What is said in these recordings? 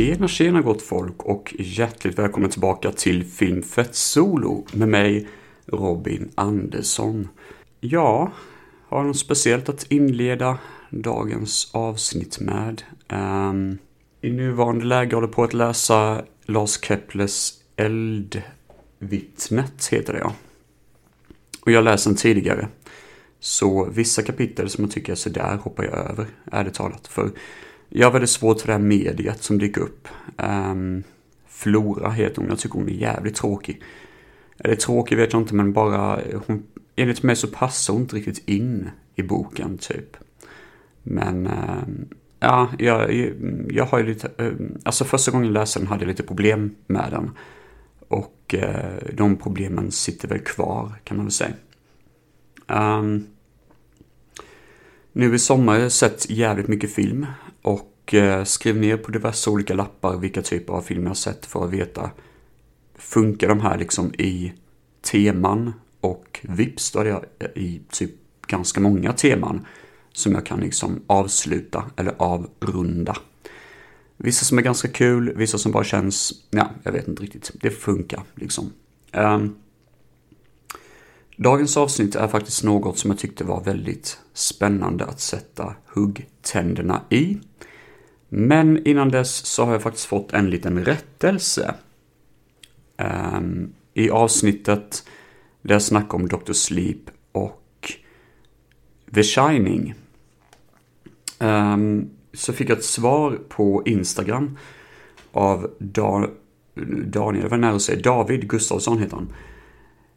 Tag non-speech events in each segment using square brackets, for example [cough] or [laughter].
Tjena, tjena gott folk och hjärtligt välkommen tillbaka till Filmfett Solo med mig Robin Andersson. Ja, har något speciellt att inleda dagens avsnitt med. Um, I nuvarande läge håller jag på att läsa Lars Keplers Eldvittnet, heter det ja. Och jag läste den tidigare. Så vissa kapitel som jag tycker är sådär hoppar jag över, ärligt talat. För jag har väldigt svårt för det här mediet som dyker upp. Um, Flora heter hon, jag tycker hon är jävligt tråkig. Eller tråkig vet jag inte, men bara, hon, enligt mig så passar hon inte riktigt in i boken typ. Men, um, ja, jag, jag har ju lite, um, alltså första gången jag läste den hade jag lite problem med den. Och uh, de problemen sitter väl kvar, kan man väl säga. Um, nu i sommar har jag sett jävligt mycket film och eh, skrev ner på diverse olika lappar vilka typer av filmer jag sett för att veta funkar de här liksom i teman och vips då hade jag i typ ganska många teman som jag kan liksom avsluta eller avrunda. Vissa som är ganska kul, vissa som bara känns, ja, jag vet inte riktigt, det funkar liksom. Um, Dagens avsnitt är faktiskt något som jag tyckte var väldigt spännande att sätta huggtänderna i. Men innan dess så har jag faktiskt fått en liten rättelse. Um, I avsnittet där jag snackade om Dr. Sleep och The Shining um, så fick jag ett svar på Instagram av da Daniel, var nära att säga, David Gustafsson heter han.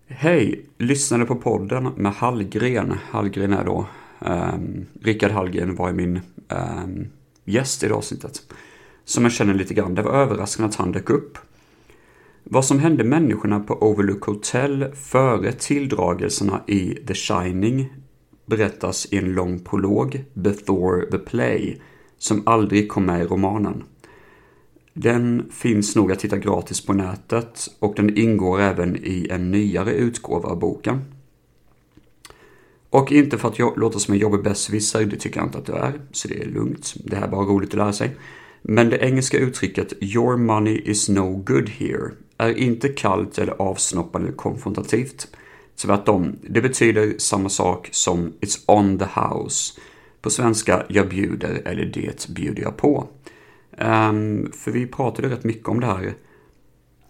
Hej! Lyssnade på podden med Hallgren. Hallgren är då, um, Rickard Hallgren var ju min um, gäst i det avsnittet. Som jag känner lite grann. Det var överraskande att han dök upp. Vad som hände människorna på Overlook Hotel före tilldragelserna i The Shining berättas i en lång prolog, Before the Play, som aldrig kom med i romanen. Den finns nog att hitta gratis på nätet och den ingår även i en nyare utgåva av boken. Och inte för att jag låter som en jobbig besserwisser, det tycker jag inte att du är, så det är lugnt. Det här är bara roligt att lära sig. Men det engelska uttrycket “Your money is no good here” är inte kallt eller avsnoppande eller konfrontativt. Tvärtom, det betyder samma sak som “It's on the house”. På svenska “Jag bjuder” eller “Det bjuder jag på”. Um, för vi pratade rätt mycket om det här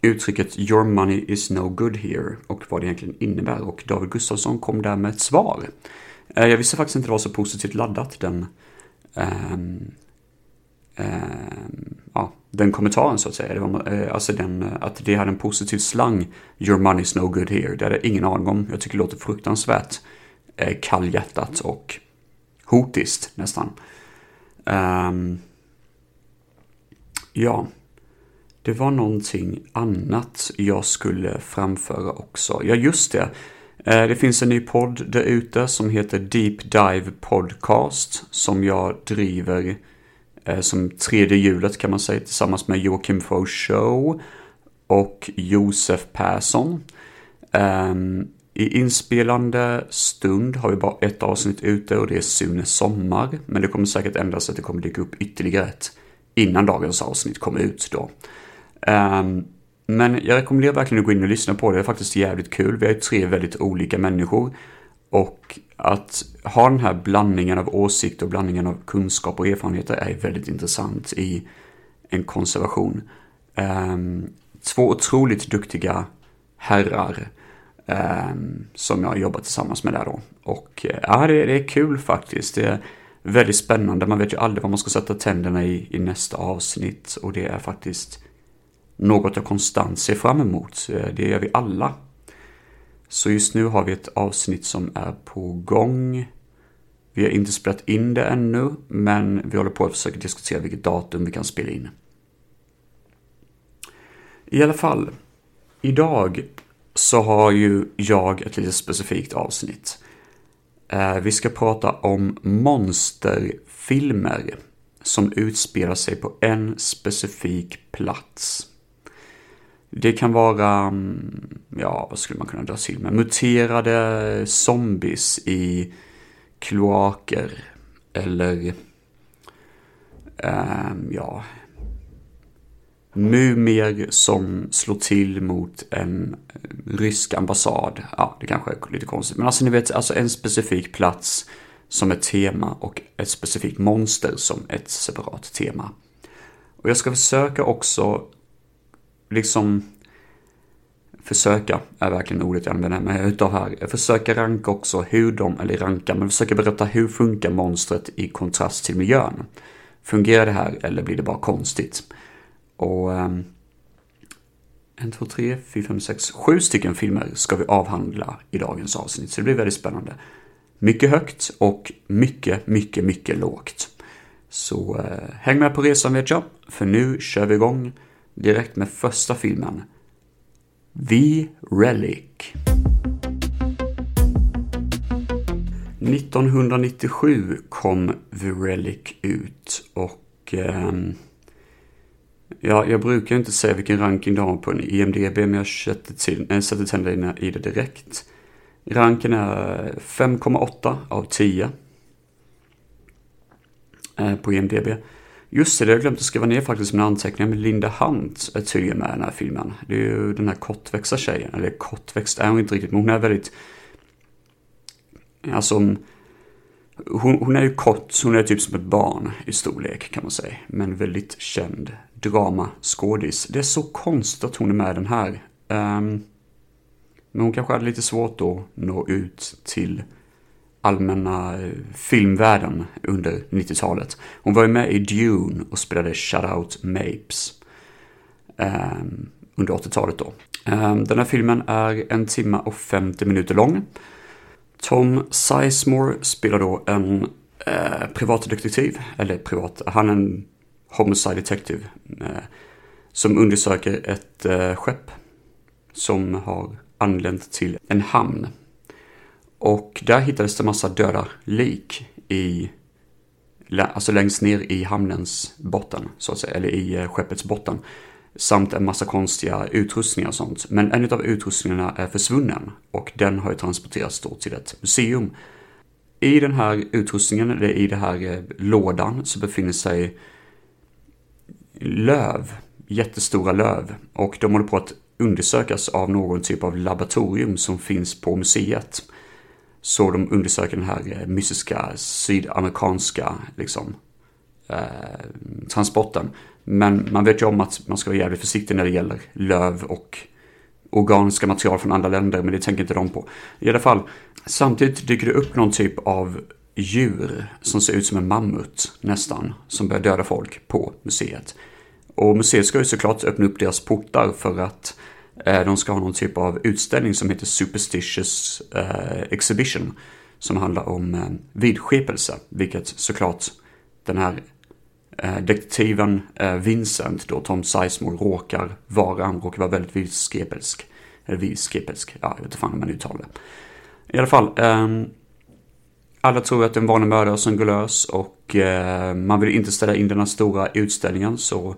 uttrycket “Your money is no good here” och vad det egentligen innebär. Och David Gustafsson kom där med ett svar. Eh, jag visste faktiskt inte det var så positivt laddat, den, um, um, ja, den kommentaren så att säga. Det var, eh, alltså den, eh, att det hade en positiv slang, “Your money is no good here”. Det hade jag ingen aning om. Jag tycker det låter fruktansvärt kallhjärtat och hotiskt nästan. Um, Ja, det var någonting annat jag skulle framföra också. Ja, just det. Eh, det finns en ny podd där ute som heter Deep Dive Podcast som jag driver eh, som tredje hjulet kan man säga tillsammans med Joakim Faux Show och Josef Persson. Ehm, I inspelande stund har vi bara ett avsnitt ute och det är Sunes Sommar. Men det kommer säkert ändras att det kommer dyka upp ytterligare ett innan dagens avsnitt kommer ut då. Um, men jag rekommenderar verkligen att gå in och lyssna på det. Det är faktiskt jävligt kul. Vi är tre väldigt olika människor. Och att ha den här blandningen av åsikter och blandningen av kunskap och erfarenheter är väldigt intressant i en konservation. Um, två otroligt duktiga herrar um, som jag har jobbat tillsammans med där då. Och eh, ja, det, det är kul faktiskt. Det, är väldigt spännande. Man vet ju aldrig vad man ska sätta tänderna i i nästa avsnitt och det är faktiskt något jag konstant ser fram emot. Eh, det gör vi alla. Så just nu har vi ett avsnitt som är på gång. Vi har inte spelat in det ännu, men vi håller på att försöka diskutera vilket datum vi kan spela in. I alla fall, idag så har ju jag ett lite specifikt avsnitt. Eh, vi ska prata om monsterfilmer som utspelar sig på en specifik plats. Det kan vara, mm, ja vad skulle man kunna dra till med, muterade zombies i kloaker eller, eh, ja, mumier som slår till mot en eh, rysk ambassad. Ja, det kanske är lite konstigt. Men alltså ni vet, alltså en specifik plats som ett tema och ett specifikt monster som ett separat tema. Och jag ska försöka också liksom försöka är verkligen ordet jag använder mig utav här. Jag försöker ranka också hur de, eller ranka, men försöker berätta hur funkar monstret i kontrast till miljön. Fungerar det här eller blir det bara konstigt? Och um, en, två, tre, fyra, fem, sex, sju stycken filmer ska vi avhandla i dagens avsnitt. Så det blir väldigt spännande. Mycket högt och mycket, mycket, mycket lågt. Så eh, häng med på resan vet jag, för nu kör vi igång direkt med första filmen. The Relic. 1997 kom The Relic ut och eh, Ja, jag brukar inte säga vilken ranking de har på en IMDB, men jag sätter, till, eh, sätter tänderna i det direkt. Ranken är 5,8 av 10 eh, på IMDB. Just det, har jag glömt att skriva ner faktiskt mina anteckningar, men Linda Hunt är tydligen med i den här filmen. Det är ju den här kortväxta tjejen, eller kortväxt är hon inte riktigt, men hon är väldigt... Alltså, hon, hon är ju kort, hon är typ som ett barn i storlek kan man säga, men väldigt känd dramaskådis. Det är så konstigt att hon är med i den här. Um, men hon kanske hade lite svårt att nå ut till allmänna eh, filmvärlden under 90-talet. Hon var ju med i Dune och spelade Shoutout Mapes um, under 80-talet då. Um, den här filmen är en timme och 50 minuter lång. Tom Sizemore spelar då en eh, privatdetektiv, eller privat, han är en homicide detective eh, som undersöker ett eh, skepp som har anlänt till en hamn. Och där hittades det massa döda lik i, alltså längst ner i hamnens botten, så att säga, eller i eh, skeppets botten. Samt en massa konstiga utrustningar och sånt. Men en av utrustningarna är försvunnen och den har ju transporterats då till ett museum. I den här utrustningen, eller i den här eh, lådan, så befinner sig löv, jättestora löv. Och de håller på att undersökas av någon typ av laboratorium som finns på museet. Så de undersöker den här eh, mystiska sydamerikanska liksom, eh, transporten. Men man vet ju om att man ska vara jävligt försiktig när det gäller löv och organiska material från andra länder, men det tänker inte de på. I alla fall, samtidigt dyker det upp någon typ av djur som ser ut som en mammut nästan, som börjar döda folk på museet. Och museet ska ju såklart öppna upp deras portar för att eh, Eh, de ska ha någon typ av utställning som heter Superstitious eh, Exhibition. Som handlar om eh, vidskepelse, vilket såklart den här detektiven Vincent, då Tom Sizemore, råkar vara. Han råkar vara väldigt vidskepelsk. Eller vidskepelsk, ja, jag vet inte fan hur man uttalar det. I alla fall, ehm, alla tror att det är en vanlig mördare som går lös och man vill inte ställa in den här stora utställningen så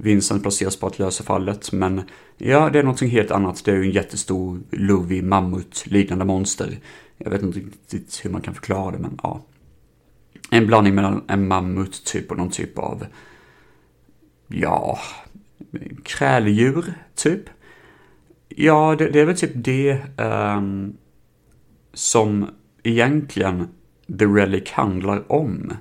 Vincent placeras på att lösa fallet. Men ja, det är någonting helt annat. Det är ju en jättestor, lovig, mammut liknande monster. Jag vet inte riktigt hur man kan förklara det, men ja. En blandning mellan en mammut typ och någon typ av, ja, kräldjur typ. Ja, det, det är väl typ det um, som egentligen The Relic handlar om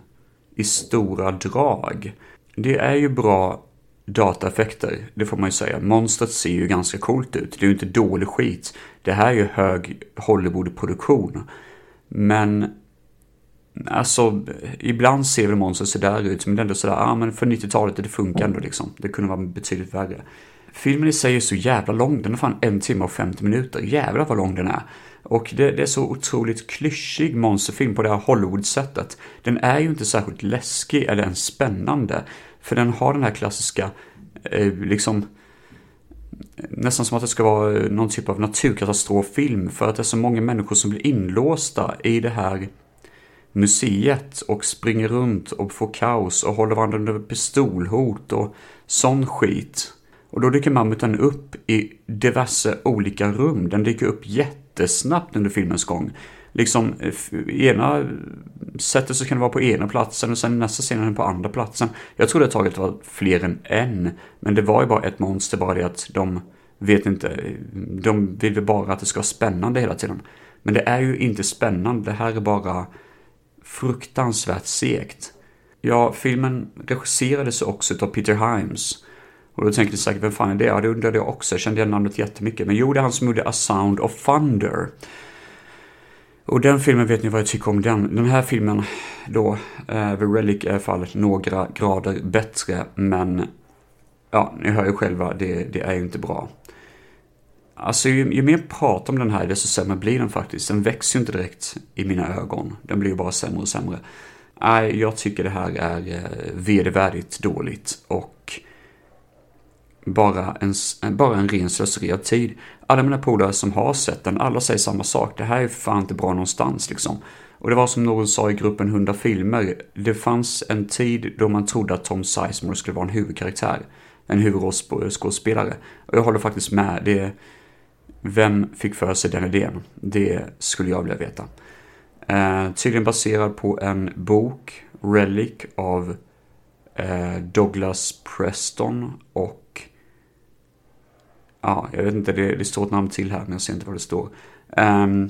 i stora drag. Det är ju bra dataeffekter, det får man ju säga. Monstret ser ju ganska coolt ut. Det är ju inte dålig skit. Det här är ju hög Hollywood-produktion. Men Alltså, ibland ser väl monstret sådär ut, men det är ändå sådär, ja ah, men för 90-talet, det funkar ändå liksom. Det kunde vara betydligt värre. Filmen i sig är så jävla lång, den är fan en timme och 50 minuter. Jävlar vad lång den är. Och det, det är så otroligt klyschig monsterfilm på det här Hollywood-sättet. Den är ju inte särskilt läskig eller ens spännande. För den har den här klassiska, eh, liksom, nästan som att det ska vara eh, någon typ av naturkatastroffilm. För att det är så många människor som blir inlåsta i det här museet och springer runt och får kaos och håller varandra under pistolhot och sån skit. Och då dyker mammuten upp i diverse olika rum. Den dyker upp jättesnabbt under filmens gång. Liksom, eh, ena sättet så kan det vara på ena platsen och sen nästa scen är den på andra platsen. Jag trodde ett tag att det var fler än en. Men det var ju bara ett monster, bara det att de vet inte. Eh, de vill bara att det ska vara spännande hela tiden. Men det är ju inte spännande, det här är bara fruktansvärt segt. Ja, filmen regisserades också av Peter Himes. Och då tänkte ni säkert, vem fan är det? Ja, det undrade jag också. Jag kände igen namnet jättemycket. Men jo, det är han som gjorde A Sound of Thunder. Och den filmen vet ni vad jag tycker om den. Den här filmen då, eh, The Relic är i alla fall några grader bättre. Men, ja, ni hör ju själva, det, det är ju inte bra. Alltså ju, ju mer prat om den här, desto sämre blir den faktiskt. Den växer ju inte direkt i mina ögon. Den blir ju bara sämre och sämre. Nej, jag tycker det här är eh, vedervärdigt dåligt och bara en, bara en ren slöseri av tid. Alla mina polare som har sett den, alla säger samma sak. Det här är fan inte bra någonstans liksom. Och det var som någon sa i gruppen 100 filmer. Det fanns en tid då man trodde att Tom Sizemore skulle vara en huvudkaraktär. En huvudrollsskådespelare. Och jag håller faktiskt med. Det, vem fick för sig den idén? Det skulle jag vilja veta. Eh, tydligen baserad på en bok, Relic, av eh, Douglas Preston och ja, jag vet inte, det, det, står ett namn till här men jag ser inte vad det står. Um,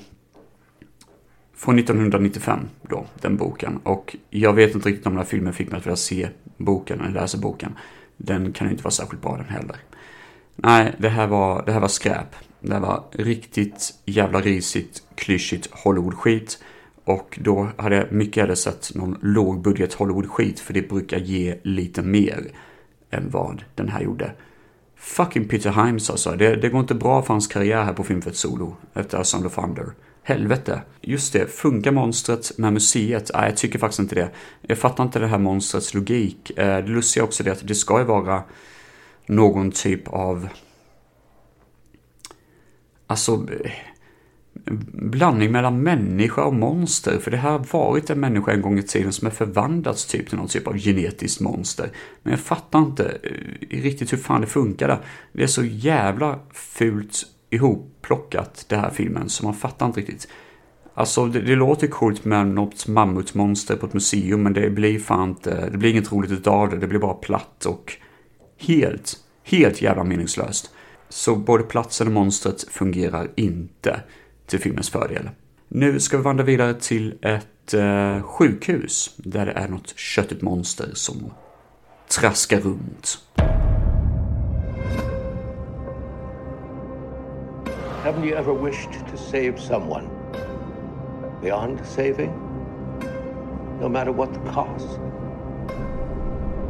från 1995 då, den boken. Och jag vet inte riktigt om den här filmen fick mig att vilja se boken eller läsa boken. Den kan ju inte vara särskilt bra den heller. Nej, det här var, det här var skräp. Det här var riktigt jävla risigt, klyschigt Hollywood-skit. Och då hade jag mycket hellre sett någon lågbudget Hollywood-skit, för det brukar ge lite mer än vad den här gjorde. Fucking Peter Himes alltså. Det, det går inte bra för hans karriär här på Filmfett Solo efter Sound of Thunder. Helvete. Just det, funkar monstret med museet? Nej, jag tycker faktiskt inte det. Jag fattar inte det här monstrets logik. Eh, det lustiga är också det att det ska ju vara någon typ av... Alltså eh, blandning mellan människa och monster. För det här har varit en människa en gång i tiden som är förvandlats typ till någon typ av genetiskt monster. Men jag fattar inte eh, riktigt hur fan det funkar Det är så jävla fult ihopplockat det här filmen så man fattar inte riktigt. Alltså det, det låter coolt med något mammutmonster på ett museum men det blir fan inte, det blir inget roligt utav det. Det blir bara platt och helt, helt jävla meningslöst. Så både platsen och monstret fungerar inte till filmens fördel. Nu ska vi vandra vidare till ett eh, sjukhus där det är något köttigt monster som traskar runt. Haven't you ever wished to save someone? Beyond saving? No matter what the cost?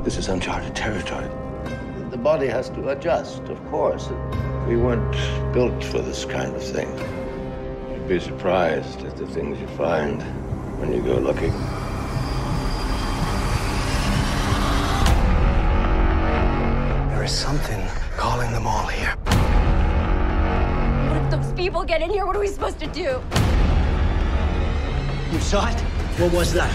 This is uncharted territory. The body has to adjust, of course. We weren't built for this kind of thing be surprised at the things you find when you go looking. There is something calling them all here. What if those people get in here? What are we supposed to do? You saw it? What was that?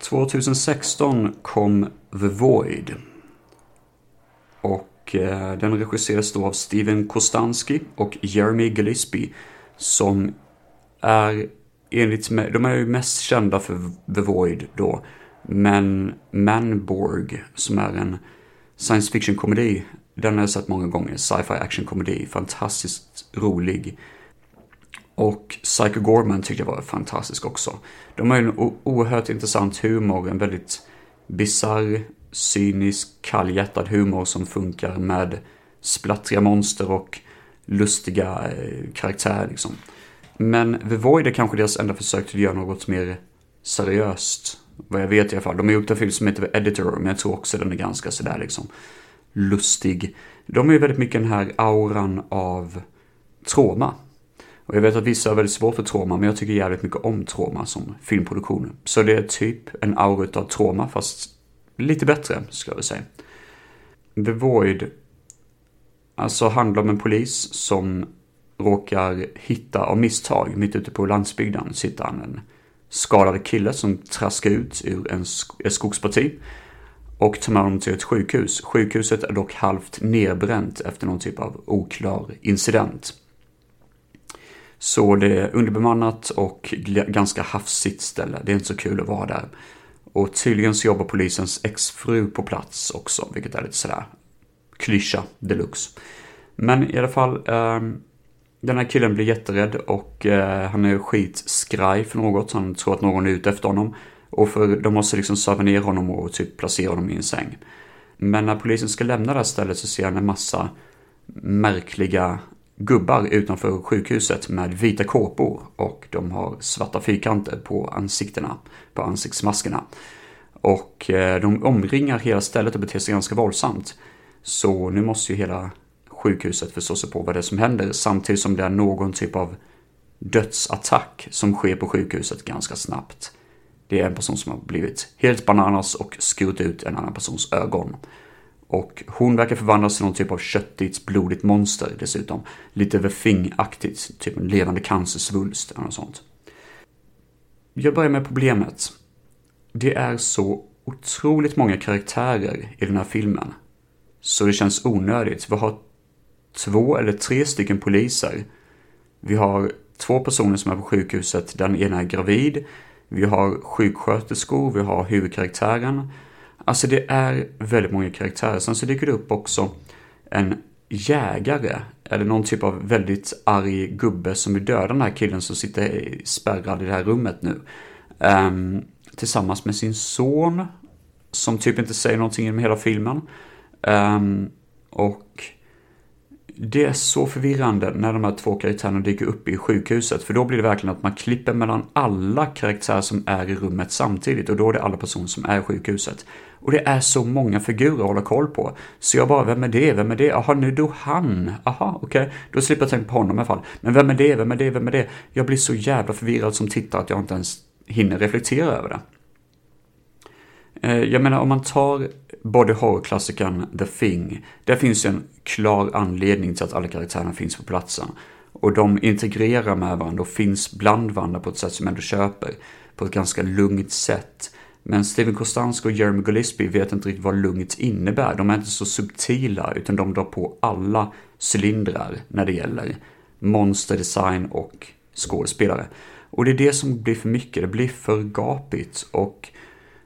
2016 kom The Void. Och den regisseras då av Steven Kostanski och Jeremy Gillespie. Som är enligt mig, de är ju mest kända för The Void då. Men Manborg, som är en science fiction-komedi, den har jag sett många gånger. Sci-fi action-komedi, fantastiskt rolig. Och Psycho Gorman tyckte jag var fantastisk också. De har ju en oerhört intressant humor, en väldigt bizarr cynisk, kallhjärtad humor som funkar med splattriga monster och lustiga eh, karaktärer liksom. Men The Void är kanske deras enda försök till att göra något mer seriöst. Vad jag vet i alla fall. De har gjort en film som heter The Editor, men jag tror också den är ganska sådär liksom lustig. De är ju väldigt mycket den här auran av trauma. Och jag vet att vissa har väldigt svårt för trauma, men jag tycker jävligt mycket om trauma som filmproduktion. Så det är typ en aura av trauma, fast lite bättre, skulle jag vilja säga. The Void, alltså handlar om en polis som råkar hitta av misstag mitt ute på landsbygden sitter han en skadad kille som traskar ut ur en, ett skogsparti. och tar med honom till ett sjukhus. Sjukhuset är dock halvt nedbränt efter någon typ av oklar incident. Så det är underbemannat och ganska hafsigt ställe. Det är inte så kul att vara där. Och tydligen så jobbar polisens exfru på plats också, vilket är lite sådär klyscha deluxe. Men i alla fall, eh, den här killen blir jätterädd och eh, han är skitskraj för något. Han tror att någon är ute efter honom. Och för de måste liksom söva ner honom och typ placera honom i en säng. Men när polisen ska lämna det här stället så ser han en massa märkliga gubbar utanför sjukhuset med vita kåpor och de har svarta fyrkanter på ansiktena, på ansiktsmaskerna. Och eh, de omringar hela stället och beter sig ganska våldsamt. Så nu måste ju hela sjukhuset förstå sig på vad det är som händer samtidigt som det är någon typ av dödsattack som sker på sjukhuset ganska snabbt. Det är en person som har blivit helt bananas och skurit ut en annan persons ögon. Och hon verkar förvandlas till någon typ av köttigt, blodigt monster dessutom. Lite The Thing-aktigt, typ en levande cancersvulst eller något sånt. Jag börjar med problemet. Det är så otroligt många karaktärer i den här filmen. Så det känns onödigt. Vi har två eller tre stycken poliser. Vi har två personer som är på sjukhuset. Den ena är gravid. Vi har sjuksköterskor, vi har huvudkaraktären. Alltså det är väldigt många karaktärer. Sen så dyker det upp också en jägare, eller någon typ av väldigt arg gubbe som vill döda den här killen som sitter spärrad i det här rummet nu. Um, tillsammans med sin son, som typ inte säger någonting genom hela filmen. Um, och det är så förvirrande när de här två karaktärerna dyker upp i sjukhuset. För då blir det verkligen att man klipper mellan alla karaktärer som är i rummet samtidigt. Och då är det alla personer som är i sjukhuset. Och det är så många figurer att hålla koll på. Så jag bara, vem är det? Vem är det? Jaha, nu dog han. Aha, okej. Okay. Då slipper jag tänka på honom i alla fall. Men vem är det? Vem är det? Vem är det? Jag blir så jävla förvirrad som tittare att jag inte ens hinner reflektera över det. Eh, jag menar om man tar body horror-klassikern The Thing. Där finns en klar anledning till att alla karaktärerna finns på platsen. Och de integrerar med varandra och finns bland varandra på ett sätt som ändå köper. På ett ganska lugnt sätt. Men Steven Kostansky och Jeremy Gillespie vet inte riktigt vad lugnt innebär. De är inte så subtila utan de drar på alla cylindrar när det gäller monsterdesign och skådespelare. Och det är det som blir för mycket, det blir för gapigt och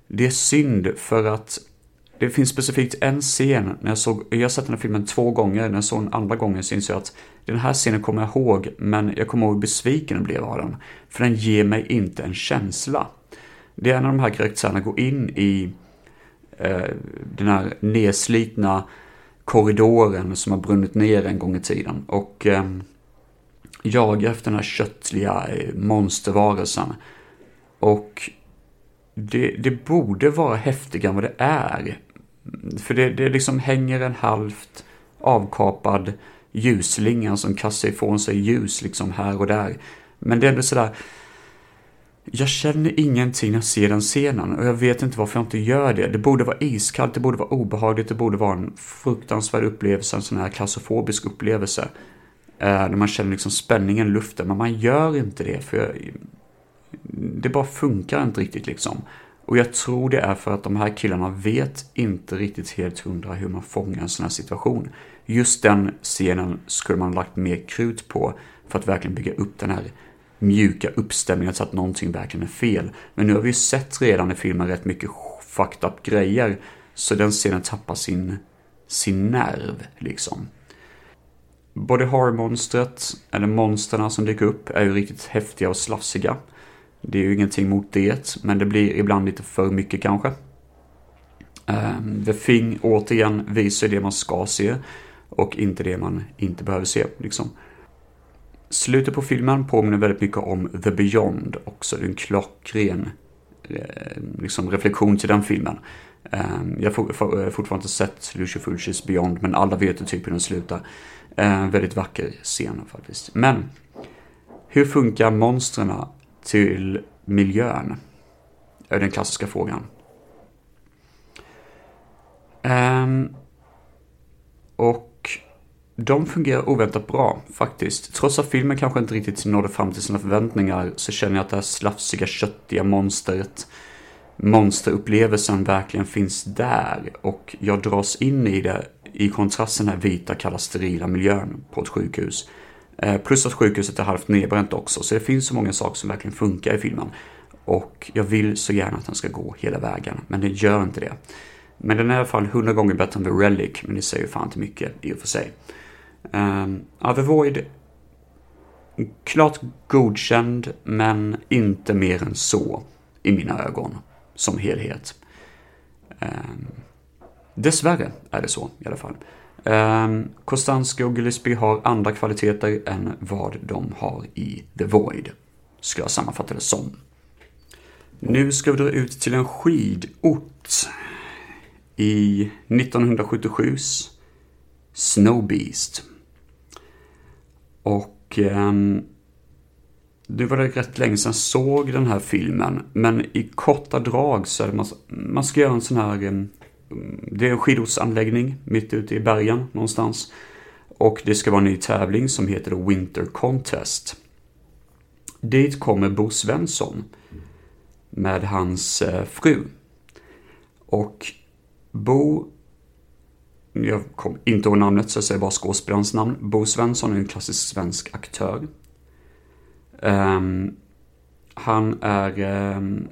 det är synd för att det finns specifikt en scen, när jag såg, jag har sett den här filmen två gånger, när jag såg den andra gången så insåg jag att den här scenen kommer jag ihåg, men jag kommer ihåg hur besviken jag blev av den. För den ger mig inte en känsla. Det är när de här gröktsarna går in i eh, den här nedslitna korridoren som har brunnit ner en gång i tiden och eh, jagar efter den här köttliga eh, monstervarelsen. Och det, det borde vara häftigare än vad det är. För det, det liksom hänger en halvt avkapad ljusslinga som kastar ifrån sig ljus liksom här och där. Men det är ändå sådär, jag känner ingenting när jag ser den scenen och jag vet inte varför jag inte gör det. Det borde vara iskallt, det borde vara obehagligt, det borde vara en fruktansvärd upplevelse, en sån här klaustrofobisk upplevelse. Eh, när man känner liksom spänningen i luften, men man gör inte det för jag, det bara funkar inte riktigt liksom. Och jag tror det är för att de här killarna vet inte riktigt helt hundra hur man fångar en sån här situation. Just den scenen skulle man lagt mer krut på för att verkligen bygga upp den här mjuka uppstämningar så att någonting verkligen är fel. Men nu har vi ju sett redan i filmen rätt mycket fucked up grejer. Så den scenen tappar sin, sin nerv liksom. Både horrormonstret, eller monsterna som dyker upp, är ju riktigt häftiga och slafsiga. Det är ju ingenting mot det, men det blir ibland lite för mycket kanske. Um, The Thing återigen visar det man ska se och inte det man inte behöver se. Liksom. Slutet på filmen påminner väldigt mycket om The Beyond också. Det är en klockren eh, liksom reflektion till den filmen. Ehm, jag har eh, fortfarande inte sett Lucio Fulcis Beyond, men alla vet ju typ hur den slutar. Ehm, väldigt vacker scen faktiskt. Men hur funkar monstren till miljön? Är den klassiska frågan. Ehm, och de fungerar oväntat bra faktiskt. Trots att filmen kanske inte riktigt nådde fram till sina förväntningar så känner jag att det här slafsiga, köttiga monstret monsterupplevelsen verkligen finns där och jag dras in i det i kontrast till den här vita, kalla, sterila miljön på ett sjukhus. Eh, plus att sjukhuset är halvt nedbränt också, så det finns så många saker som verkligen funkar i filmen. Och jag vill så gärna att den ska gå hela vägen, men den gör inte det. Men den är i alla fall hundra gånger bättre än The Relic, men det säger ju fan inte mycket i och för sig. Um, ja, The Void, klart godkänd, men inte mer än så i mina ögon som helhet. Um, dessvärre är det så i alla fall. Um, Kostanski och Gillespie har andra kvaliteter än vad de har i The Void. Skulle jag sammanfatta det som. Nu ska vi dra ut till en skidort. I 1977s Snowbeast. Och eh, nu var det rätt länge sedan jag såg den här filmen. Men i korta drag så är det man, man ska göra en sån här ehm, det är en skidortsanläggning mitt ute i bergen någonstans. Och det ska vara en ny tävling som heter Winter Contest. Dit kommer Bo Svensson med hans eh, fru. Och Bo, jag kommer inte ihåg namnet så jag säger bara skådespelarens namn. Bo Svensson är en klassisk svensk aktör. Um, han är um,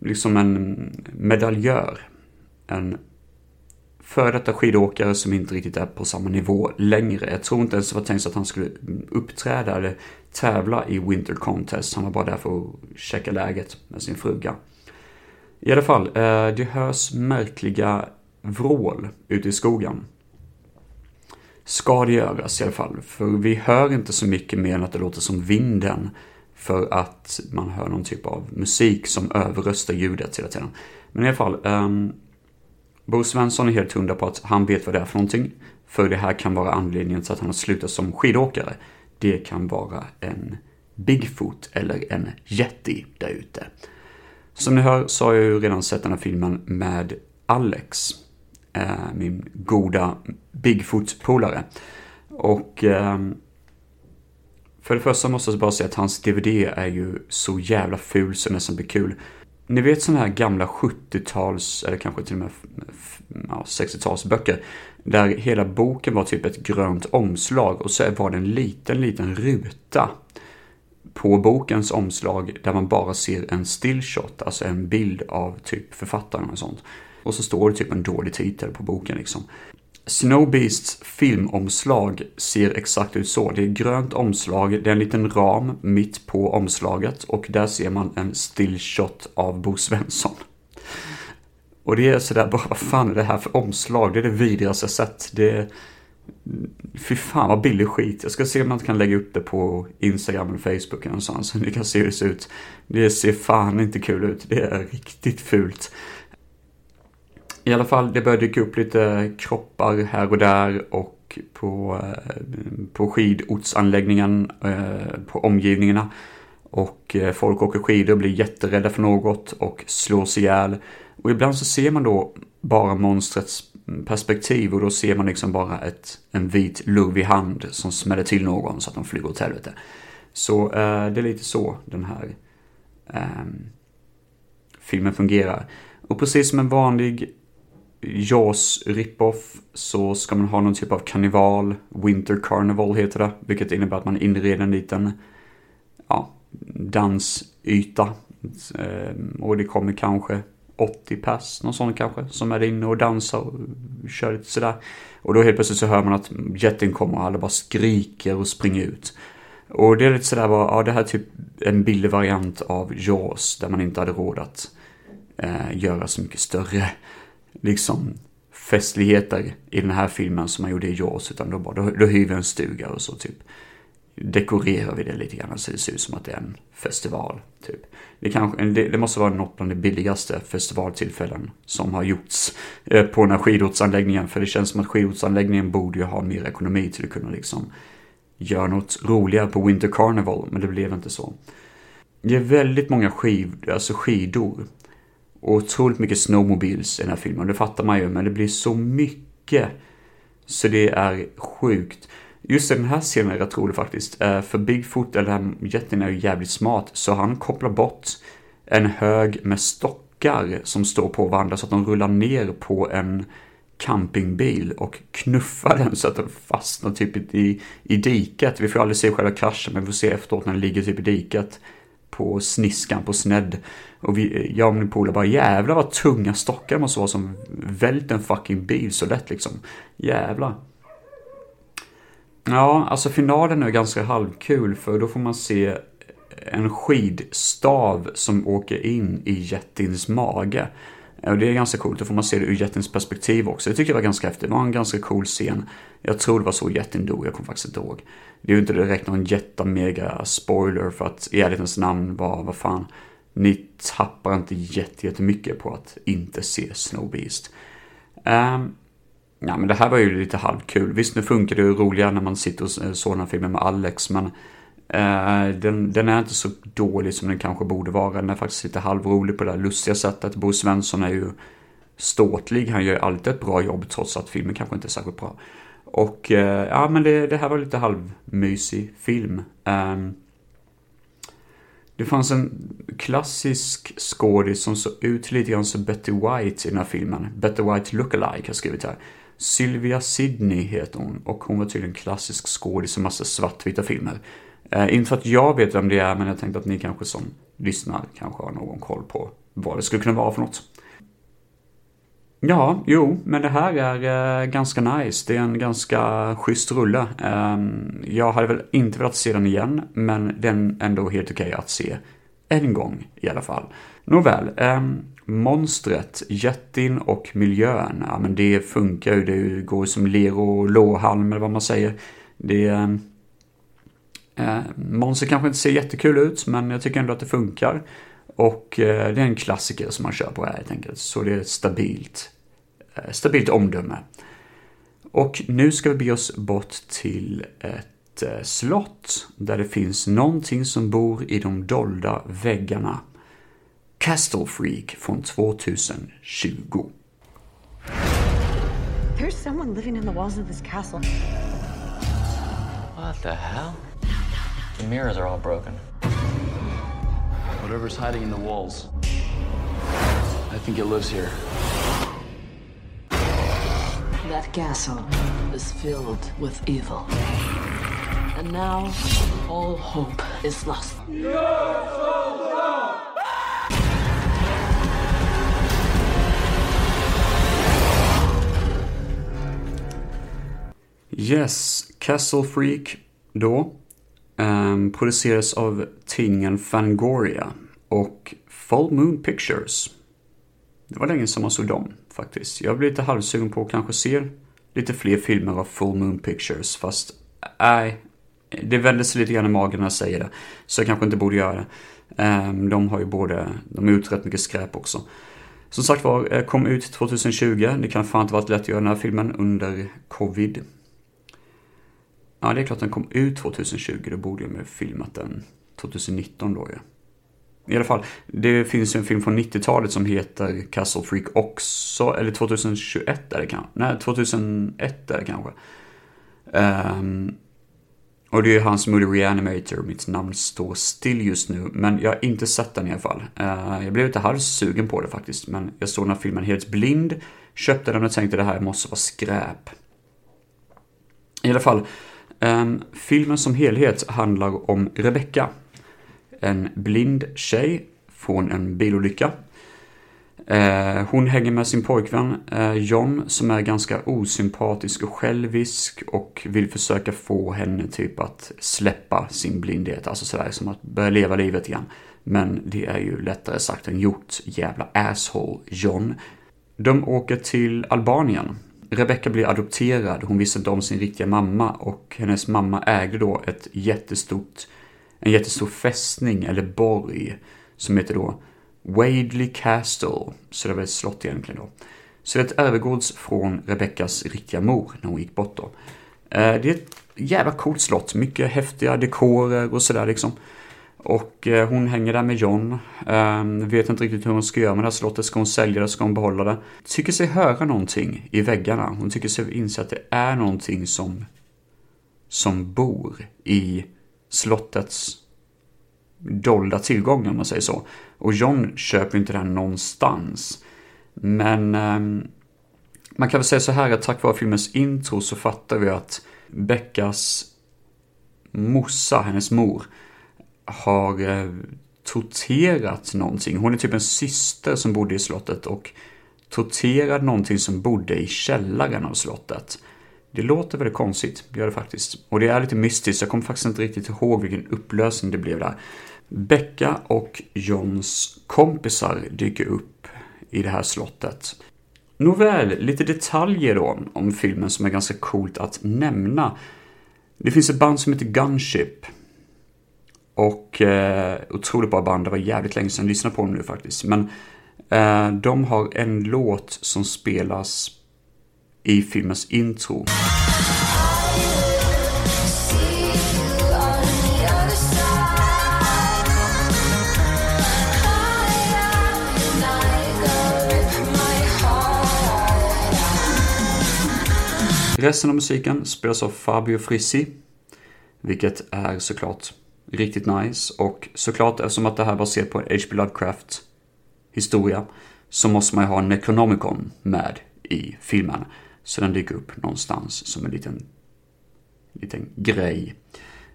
liksom en medaljör en före detta skidåkare som inte riktigt är på samma nivå längre. Jag tror inte ens det var tänkt att han skulle uppträda eller tävla i Winter Contest. Han var bara där för att checka läget med sin fruga. I alla fall, eh, det hörs märkliga vrål ute i skogen. Ska det göras i alla fall, för vi hör inte så mycket mer än att det låter som vinden. För att man hör någon typ av musik som överröstar ljudet hela tiden. Men i alla fall, um, Bo Svensson är helt hundra på att han vet vad det är för någonting. För det här kan vara anledningen till att han har slutat som skidåkare. Det kan vara en Bigfoot eller en Yeti där ute. Som ni hör så har jag ju redan sett den här filmen med Alex. Eh, min goda Bigfoot-polare. Och eh, för det första måste jag bara säga att hans DVD är ju så jävla ful så det nästan blir kul. Ni vet sådana här gamla 70-tals, eller kanske till och med ja, 60-talsböcker. Där hela boken var typ ett grönt omslag och så var det en liten, liten ruta på bokens omslag där man bara ser en stillshot, alltså en bild av typ författaren och sånt. Och så står det typ en dålig titel på boken liksom. Snowbeasts filmomslag ser exakt ut så. Det är grönt omslag, det är en liten ram mitt på omslaget och där ser man en stillshot av Bo Svensson. Och det är sådär, bara vad fan är det här för omslag? Det är det vidrigaste jag sett. Det är... Fy fan vad billig skit. Jag ska se om man kan lägga upp det på Instagram eller Facebook eller någonstans. Så ni kan se hur det ser ut. Det ser fan inte kul ut. Det är riktigt fult. I alla fall, det börjar dyka upp lite kroppar här och där och på, eh, på skidortsanläggningen, eh, på omgivningarna. Och eh, folk åker skidor och blir jätterädda för något och slås ihjäl. Och ibland så ser man då bara monstrets perspektiv och då ser man liksom bara ett, en vit lurvig hand som smäller till någon så att de flyger åt helvete. Så eh, det är lite så den här eh, filmen fungerar. Och precis som en vanlig Jaws rip-off så ska man ha någon typ av karneval, Winter Carnival heter det, vilket innebär att man inreder en liten ja, dansyta. Ehm, och det kommer kanske 80 pers, någon sån kanske, som är inne och dansar och kör lite sådär. Och då helt plötsligt så hör man att jätten kommer och alla bara skriker och springer ut. Och det är lite sådär bara, ja det här är typ en billig variant av Jaws där man inte hade råd att eh, göra så mycket större liksom festligheter i den här filmen som man gjorde i Jaws, utan då, bara, då, då hyr vi en stuga och så typ dekorerar vi det lite grann så det ser ut som att det är en festival. Typ. Det, kanske, det, det måste vara något av de billigaste festivaltillfällen som har gjorts eh, på den här skidortsanläggningen. För det känns som att skidortsanläggningen borde ju ha mer ekonomi till att kunna liksom göra något roligare på Winter Carnival, men det blev inte så. Det är väldigt många skiv, alltså skidor och otroligt mycket snowmobiles i den här filmen. Det fattar man ju, men det blir så mycket. Så det är sjukt. Just den här scenen är rätt rolig faktiskt. Eh, för Bigfoot, eller den här jätten är ju jävligt smart. Så han kopplar bort en hög med stockar som står på varandra så att de rullar ner på en campingbil och knuffar den så att den fastnar typ i, i diket. Vi får aldrig se själva kraschen men vi får se efteråt när den ligger typ i diket på sniskan på snedd. Och vi, jag och min polare bara jävlar vad tunga stockar måste vara som vält en fucking bil så lätt liksom. Jävlar. Ja, alltså finalen är ganska halvkul för då får man se en skidstav som åker in i jättins mage. Och det är ganska coolt, då får man se det ur jättins perspektiv också. Det tycker jag var ganska häftigt, det var en ganska cool scen. Jag tror det var så jätten dog, jag kommer faktiskt inte ihåg. Det är ju inte direkt någon jättemega spoiler för att i ärlighetens namn var, vad fan, ni tappar inte jättemycket på att inte se Snow Beast. Um, ja, men det här var ju lite halvkul. Visst, nu funkar det ju roligare när man sitter och såg den här filmen med Alex, men uh, den, den, är inte så dålig som den kanske borde vara. Den är faktiskt lite halvrolig på det där lustiga sättet. Bo Svensson är ju ståtlig. Han gör alltid ett bra jobb trots att filmen kanske inte är särskilt bra. Och uh, ja, men det, det, här var lite halvmysig film. Um, det fanns en klassisk skådis som såg ut lite grann som Betty White i den här filmen. Betty White lookalike har skrivit här. Sylvia Sidney heter hon och hon var tydligen klassisk skådis i massa svartvita filmer. Eh, inte för att jag vet vem det är, men jag tänkte att ni kanske som lyssnar kanske har någon koll på vad det skulle kunna vara för något. Ja, jo, men det här är eh, ganska nice. Det är en ganska schysst rulle. Eh, jag hade väl inte velat se den igen, men den är ändå helt okej okay att se en gång i alla fall. Nåväl, eh, monstret, jättin och miljön, ja men det funkar ju. Det går som ler och låhalm eller vad man säger. Det... Ehm, eh, monster kanske inte ser jättekul ut, men jag tycker ändå att det funkar. Och eh, det är en klassiker som man kör på här helt enkelt. Så det är stabilt, stabilt omdöme. Och nu ska vi bege oss bort till ett eh, slott där det finns någonting som bor i de dolda väggarna. Castle Freak från 2020. There's someone living in the walls of this castle. What the hell? The mirrors are all broken. Whatever's hiding in the walls. I think it lives here. That castle is filled with evil. And now, all hope is lost. Yes, Castle Freak då. Um, produceras av tidningen Fangoria och Full Moon Pictures. Det var länge sedan man såg dem faktiskt. Jag blir lite halvsugen på att kanske se lite fler filmer av Full Moon Pictures fast nej, det vänder sig lite grann i magen när jag säger det. Så jag kanske inte borde göra det. Ehm, de har ju både, de har gjort rätt mycket skräp också. Som sagt var, eh, kom ut 2020. Det kan fan inte varit lätt att göra den här filmen under covid. Ja, det är klart den kom ut 2020. Då borde jag ha filmat den 2019 då ju. I alla fall, det finns en film från 90-talet som heter Castle Freak också. Eller 2021 är det kanske. Nej, 2001 är det kanske. Um, och det är hans Moody Reanimator. Mitt namn står still just nu. Men jag har inte sett den i alla fall. Uh, jag blev lite halvsugen på det faktiskt. Men jag såg den här filmen helt blind. Köpte den och tänkte det här måste vara skräp. I alla fall. Um, filmen som helhet handlar om Rebecca. En blind tjej från en bilolycka. Eh, hon hänger med sin pojkvän eh, John som är ganska osympatisk och självisk och vill försöka få henne typ att släppa sin blindhet. Alltså sådär som att börja leva livet igen. Men det är ju lättare sagt än gjort. Jävla asshole John. De åker till Albanien Rebecca blir adopterad, hon visste inte om sin riktiga mamma och hennes mamma ägde då ett jättestort, en jättestor fästning eller borg som heter då Wadley Castle. Så det var ett slott egentligen då. Så det övergårds från Rebeccas riktiga mor när hon gick bort då. Eh, det är ett jävla coolt slott, mycket häftiga dekorer och sådär liksom. Och eh, hon hänger där med John. Ehm, vet inte riktigt hur hon ska göra med det här slottet. Ska hon sälja det? Ska hon behålla det? Tycker sig höra någonting i väggarna. Hon tycker sig inse att det är någonting som, som bor i slottets dolda tillgångar om man säger så. Och John köper ju inte det här någonstans. Men eh, man kan väl säga så här att tack vare filmens intro så fattar vi att Beckas morsa, hennes mor, har eh, torterat någonting. Hon är typ en syster som bodde i slottet och torterade någonting som bodde i källaren av slottet. Det låter väldigt konstigt, det gör det faktiskt. Och det är lite mystiskt, jag kommer faktiskt inte riktigt ihåg vilken upplösning det blev där. Becka och Johns kompisar dyker upp i det här slottet. Nåväl, lite detaljer då om filmen som är ganska coolt att nämna. Det finns ett band som heter Gunship. Och eh, otroligt bra band, det var jävligt länge sedan jag lyssnade på dem nu faktiskt. Men eh, de har en låt som spelas i filmens intro. Resten av musiken spelas av Fabio Frissi, vilket är såklart riktigt nice. Och såklart eftersom att det här var baserat på en H.P. Lovecraft historia så måste man ju ha Necronomicon med i filmen. Så den dyker upp någonstans som en liten, liten grej.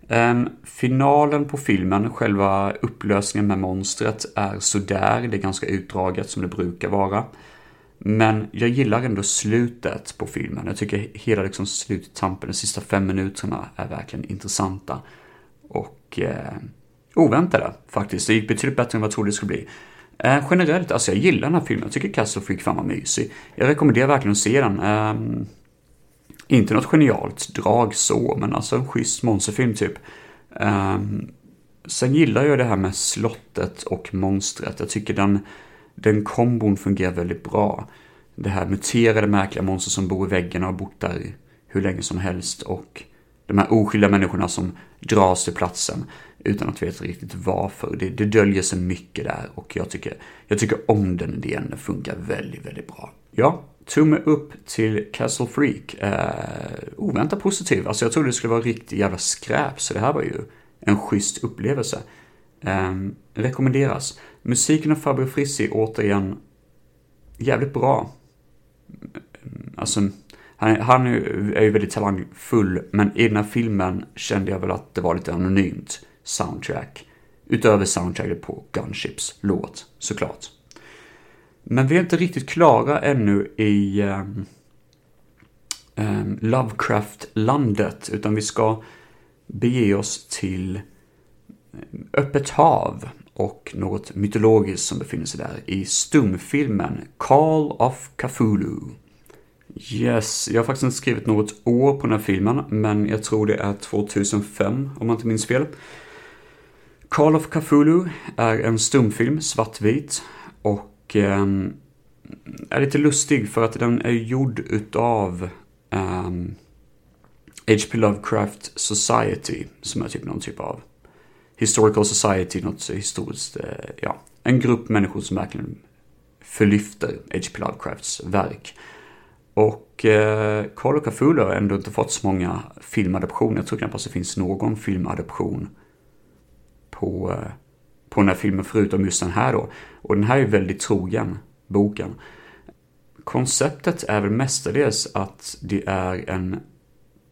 Um, finalen på filmen, själva upplösningen med monstret, är sådär. Det är ganska utdraget som det brukar vara. Men jag gillar ändå slutet på filmen. Jag tycker hela liksom sluttampen, de sista fem minuterna, är verkligen intressanta. Och eh, oväntade faktiskt. Det gick betydligt bättre än vad jag trodde det skulle bli. Eh, generellt, alltså jag gillar den här filmen. Jag tycker Castle Freak fan var mysig. Jag rekommenderar verkligen att se den. Eh, inte något genialt drag så, men alltså en schysst monsterfilm typ. Eh, sen gillar jag det här med slottet och monstret. Jag tycker den, den kombon fungerar väldigt bra. Det här muterade märkliga monster som bor i väggen och har bott där hur länge som helst och de här oskyldiga människorna som dras till platsen utan att veta riktigt varför. Det, det döljer sig mycket där och jag tycker, jag tycker om den idén. Den funkar väldigt, väldigt bra. Ja, tumme upp till Castle Freak. Eh, oväntat positiv. Alltså jag trodde det skulle vara riktigt jävla skräp, så det här var ju en schysst upplevelse. Eh, rekommenderas. Musiken av Fabio Frissi, återigen, jävligt bra. Alltså, han, han är ju väldigt talangfull, men i den här filmen kände jag väl att det var lite anonymt soundtrack. Utöver soundtracket på Gunships låt, såklart. Men vi är inte riktigt klara ännu i um, um, Lovecraft-landet, utan vi ska bege oss till ehm, Öppet hav och något mytologiskt som befinner sig där i stumfilmen Call of Cthulhu. Yes, jag har faktiskt inte skrivit något år på den här filmen, men jag tror det är 2005 om man inte minns fel. Call of Cthulhu är en stumfilm, svartvit, och eh, är lite lustig för att den är gjord utav eh, H.P. Lovecraft Society, som är typ någon typ av Historical Society, något historiskt, eh, ja, en grupp människor som verkligen förlyfter H.P. Lovecrafts verk. Och eh, Call of Cthulhu har ändå inte fått så många filmadaptioner. Jag tror knappast det finns någon filmadaption på, på den här filmen förutom just den här då. Och den här är väldigt trogen boken. Konceptet är väl mestadels att det är en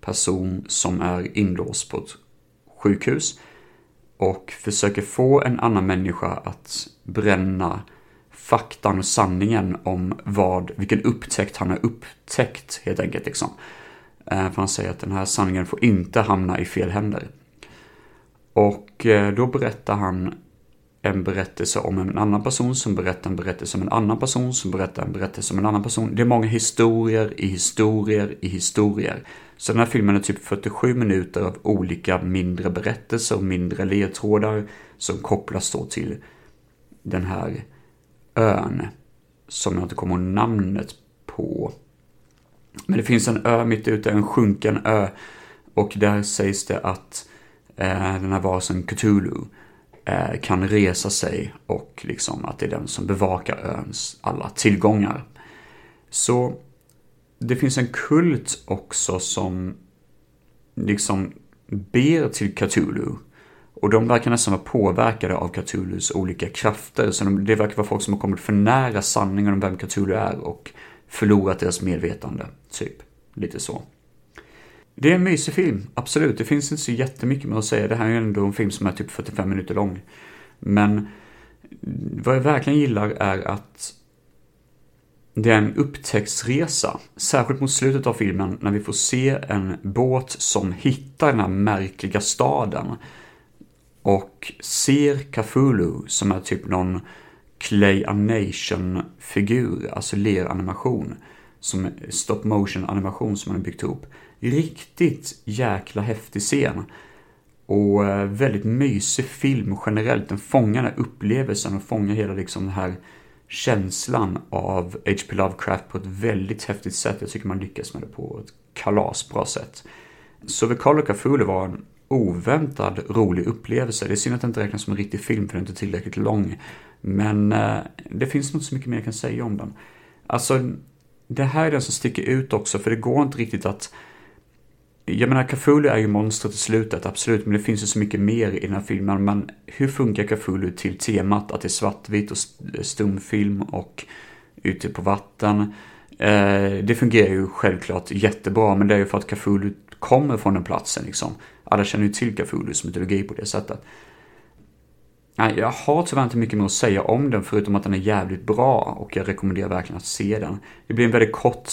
person som är inlåst på ett sjukhus och försöker få en annan människa att bränna faktan och sanningen om vad, vilken upptäckt han har upptäckt helt enkelt liksom. Eh, för han säger att den här sanningen får inte hamna i fel händer. Och och eh, då berättar han en berättelse om en annan person som berättar en berättelse om en annan person som berättar en berättelse om en annan person. Det är många historier i historier i historier. Så den här filmen är typ 47 minuter av olika mindre berättelser och mindre ledtrådar som kopplas då till den här ön som jag inte kommer ihåg namnet på. Men det finns en ö mitt ute, en sjunken ö. Och där sägs det att Eh, den här varelsen Cthulhu eh, kan resa sig och liksom att det är den som bevakar öns alla tillgångar. Så det finns en kult också som liksom ber till Cthulhu Och de verkar nästan vara påverkade av Cthulhus olika krafter. Så de, det verkar vara folk som har kommit för nära sanningen om vem Cthulhu är och förlorat deras medvetande. Typ. Lite så. Det är en mysig film, absolut. Det finns inte så jättemycket mer att säga. Det här är ju ändå en film som är typ 45 minuter lång. Men vad jag verkligen gillar är att det är en upptäcktsresa, särskilt mot slutet av filmen när vi får se en båt som hittar den här märkliga staden och ser Cthulhu som är typ någon clay animation-figur, alltså leranimation, som stop motion animation som man har byggt ihop. Riktigt jäkla häftig scen. Och eh, väldigt mysig film generellt. Den fångar den här upplevelsen och fångar hela liksom den här känslan av H.P. Lovecraft på ett väldigt häftigt sätt. Jag tycker man lyckas med det på ett kalasbra sätt. Så The Call of Cthulhu var en oväntad rolig upplevelse. Det är synd att det inte räknas som en riktig film för den är inte tillräckligt lång. Men eh, det finns nog inte så mycket mer jag kan säga om den. Alltså, det här är den som sticker ut också, för det går inte riktigt att jag menar, Cthulhu är ju monstret i slutet, absolut, men det finns ju så mycket mer i den här filmen. Men hur funkar Cthulhu till temat att det är svartvitt och stumfilm och ute på vatten? Eh, det fungerar ju självklart jättebra, men det är ju för att Cthulhu kommer från den platsen liksom. Alla känner ju till Cthulhus mytologi på det sättet. Nej, jag har tyvärr inte mycket mer att säga om den, förutom att den är jävligt bra och jag rekommenderar verkligen att se den. Det blir en väldigt kort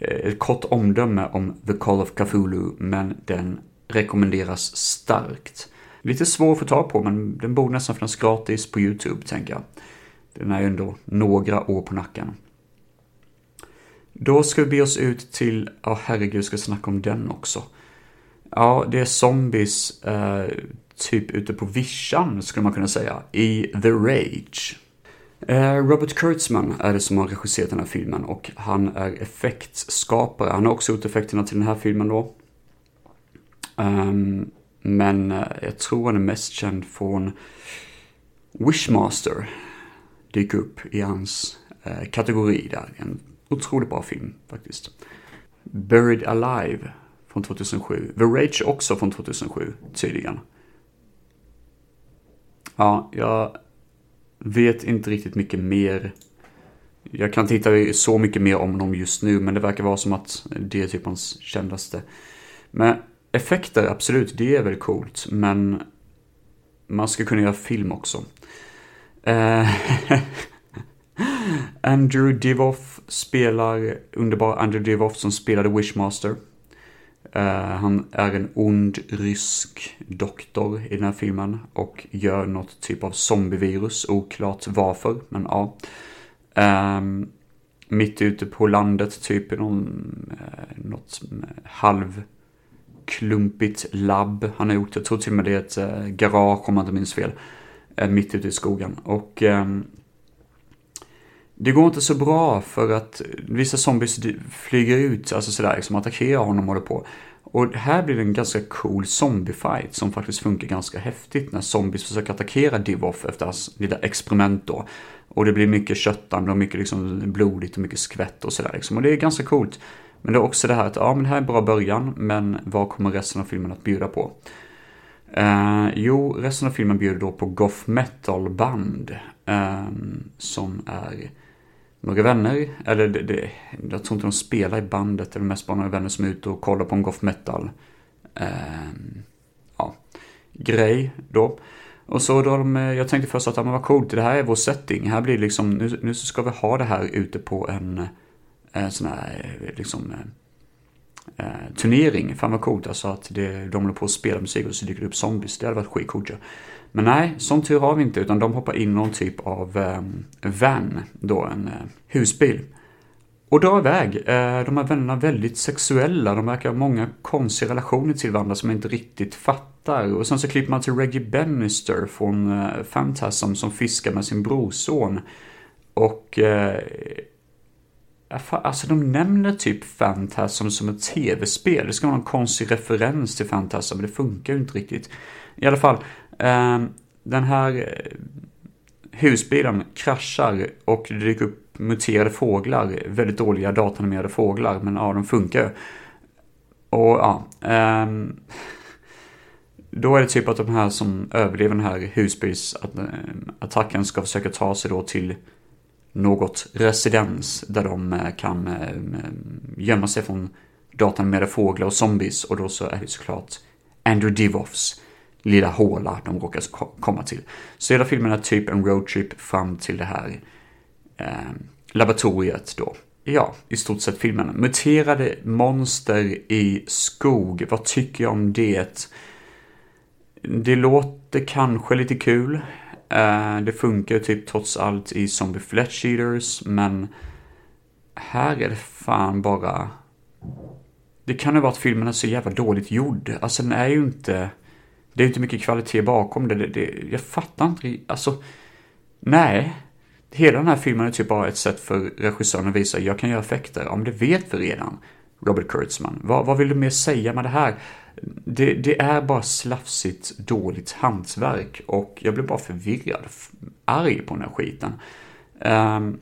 Eh, ett kort omdöme om The Call of Cthulhu, men den rekommenderas starkt. Lite svår att få tag på, men den borde nästan finnas gratis på YouTube, tänker jag. Den är ju ändå några år på nacken. Då ska vi be oss ut till, ja oh, herregud, ska jag snacka om den också. Ja, det är zombies, eh, typ ute på vischan, skulle man kunna säga, i The Rage. Eh, Robert Kurtzman är det som har regisserat den här filmen och han är effektskapare. Han har också gjort effekterna till den här filmen då. Um, men eh, jag tror han är mest känd från Wishmaster. Dyker upp i hans eh, kategori där. En otroligt bra film faktiskt. Buried Alive från 2007. The Rage också från 2007 tydligen. Ja, jag vet inte riktigt mycket mer. Jag kan inte hitta så mycket mer om dem just nu, men det verkar vara som att det är typ hans kändaste. Men effekter, absolut, det är väl coolt, men man ska kunna göra film också. Eh, [laughs] Andrew Divoff spelar, underbar Andrew Divoff som spelade Wishmaster. Eh, han är en ond rysk doktor i den här filmen och gör något typ av zombievirus, oklart varför, men ja. Um, mitt ute på landet, typ i någon, uh, något eh, halvklumpigt labb han har gjort. Jag tror till och med det är ett uh, garage om man inte minns fel. mitt ute i skogen. Och um, det går inte så bra för att vissa zombies flyger ut, alltså sådär, liksom attackerar honom och håller på. Och här blir det en ganska cool zombiefight som faktiskt funkar ganska häftigt när zombies försöker attackera Divoff efter hans lilla experiment då. Och det blir mycket köttande och mycket liksom blodigt och mycket skvätt och sådär liksom. Och det är ganska coolt. Men det är också det här att, ja men det här är en bra början, men vad kommer resten av filmen att bjuda på? Eh, jo, resten av filmen bjuder då på goth metal band. Eh, som är några vänner, eller det, det, jag tror inte de spelar i bandet, eller mest bara några vänner som är ute och kollar på en goth metal eh, ja, grej då. Och så då de, eh, jag tänkte först att, ja men vad coolt, det här är vår setting, här blir liksom, nu, nu ska vi ha det här ute på en, en sån här, eh, liksom, eh, turnering. Fan vad coolt alltså att det, de håller på att spela musik och så dyker det upp zombies, det hade varit skitcoolt ju. Men nej, sån tur har vi inte, utan de hoppar in någon typ av eh, van, då en eh, husbil. Och drar iväg. Eh, de här vännerna är väldigt sexuella, de verkar ha många konstiga relationer till varandra som jag inte riktigt fattar. Och sen så klipper man till Reggie Bannister från eh, Phantasm som fiskar med sin brorson. Och eh, Alltså de nämner typ Phantasm som ett tv-spel. Det ska vara någon konstig referens till Phantasm, men det funkar ju inte riktigt. I alla fall, Ehm, den här eh, husbilen kraschar och det dyker upp muterade fåglar, väldigt dåliga datanimerade fåglar, men ja, de funkar. Och ja, um, då är det typ att de här som överlever den här husbilsattacken eh, ska försöka ta sig då till något residens där de eh, kan gömma sig från datanimerade fåglar och zombies och då så är det såklart Andrew Divoffs lilla håla de råkar komma till. Så hela filmen är typ en roadtrip fram till det här eh, laboratoriet då. Ja, i stort sett filmen. Muterade monster i skog, vad tycker jag om det? Det låter kanske lite kul. Eh, det funkar typ trots allt i Zombie Flesh Eaters, men här är det fan bara... Det kan ju vara att filmen är så jävla dåligt gjord. Alltså den är ju inte... Det är inte mycket kvalitet bakom det. det, det jag fattar inte Alltså, nej. Hela den här filmen är typ bara ett sätt för regissören att visa jag kan göra effekter. Om det vet vi redan, Robert Kurtzman. Vad, vad vill du mer säga med det här? Det, det, är bara slafsigt, dåligt hantverk och jag blir bara förvirrad, arg på den här skiten. Um,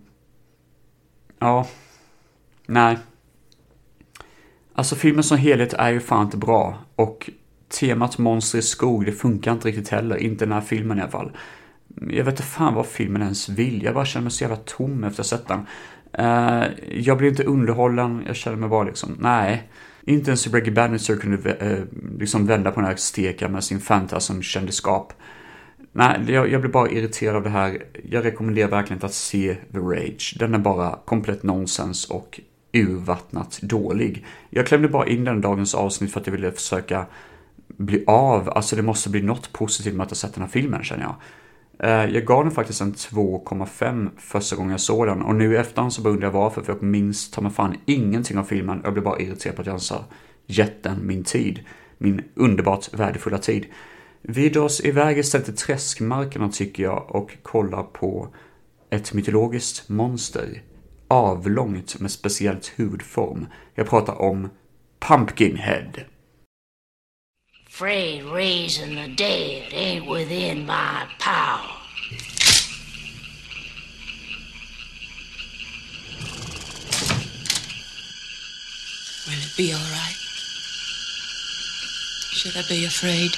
ja, nej. Alltså filmen som helhet är ju fan inte bra och temat monster i skog, det funkar inte riktigt heller, inte den här filmen i alla fall. Jag vet inte fan vad filmen ens vill, jag bara känner mig så jävla tom efter att ha sett den. Uh, jag blir inte underhållen, jag känner mig bara liksom, nej. Inte ens Reggie Bannister kunde uh, liksom vända på den här steken med sin fantasm-kändisskap. Nej, jag, jag blir bara irriterad av det här. Jag rekommenderar verkligen inte att se The Rage. Den är bara komplett nonsens och urvattnat dålig. Jag klämde bara in den dagens avsnitt för att jag ville försöka bli av. Alltså det måste bli något positivt med att ha sett den här filmen känner jag. Eh, jag gav den faktiskt en 2,5 första gången jag såg den och nu i efterhand så undrar jag varför för jag minns ta mig fan ingenting av filmen. Jag blev bara irriterad på att jag ens har gett den min tid. Min underbart värdefulla tid. Vi dras iväg istället till träskmarkerna tycker jag och kollar på ett mytologiskt monster. Avlångt med speciellt hudform. Jag pratar om Pumpkinhead. Afraid raising the dead ain't within my power. Will it be all right? Should I be afraid?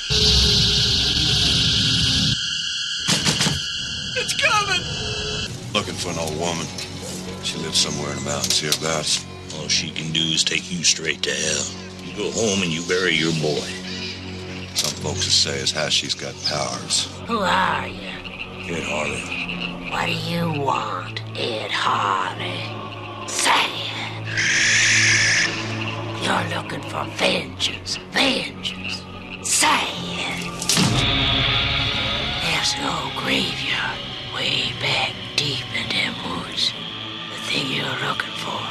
It's coming! Looking for an old woman. She lives somewhere in the mountains hereabouts. All she can do is take you straight to hell. You go home and you bury your boy. Some folks will say as how she's got powers. Who are you? Ed Harley. What do you want, Ed Harley? Say it. You're looking for vengeance. Vengeance. Say it. There's no graveyard way back deep in them woods. The thing you're looking for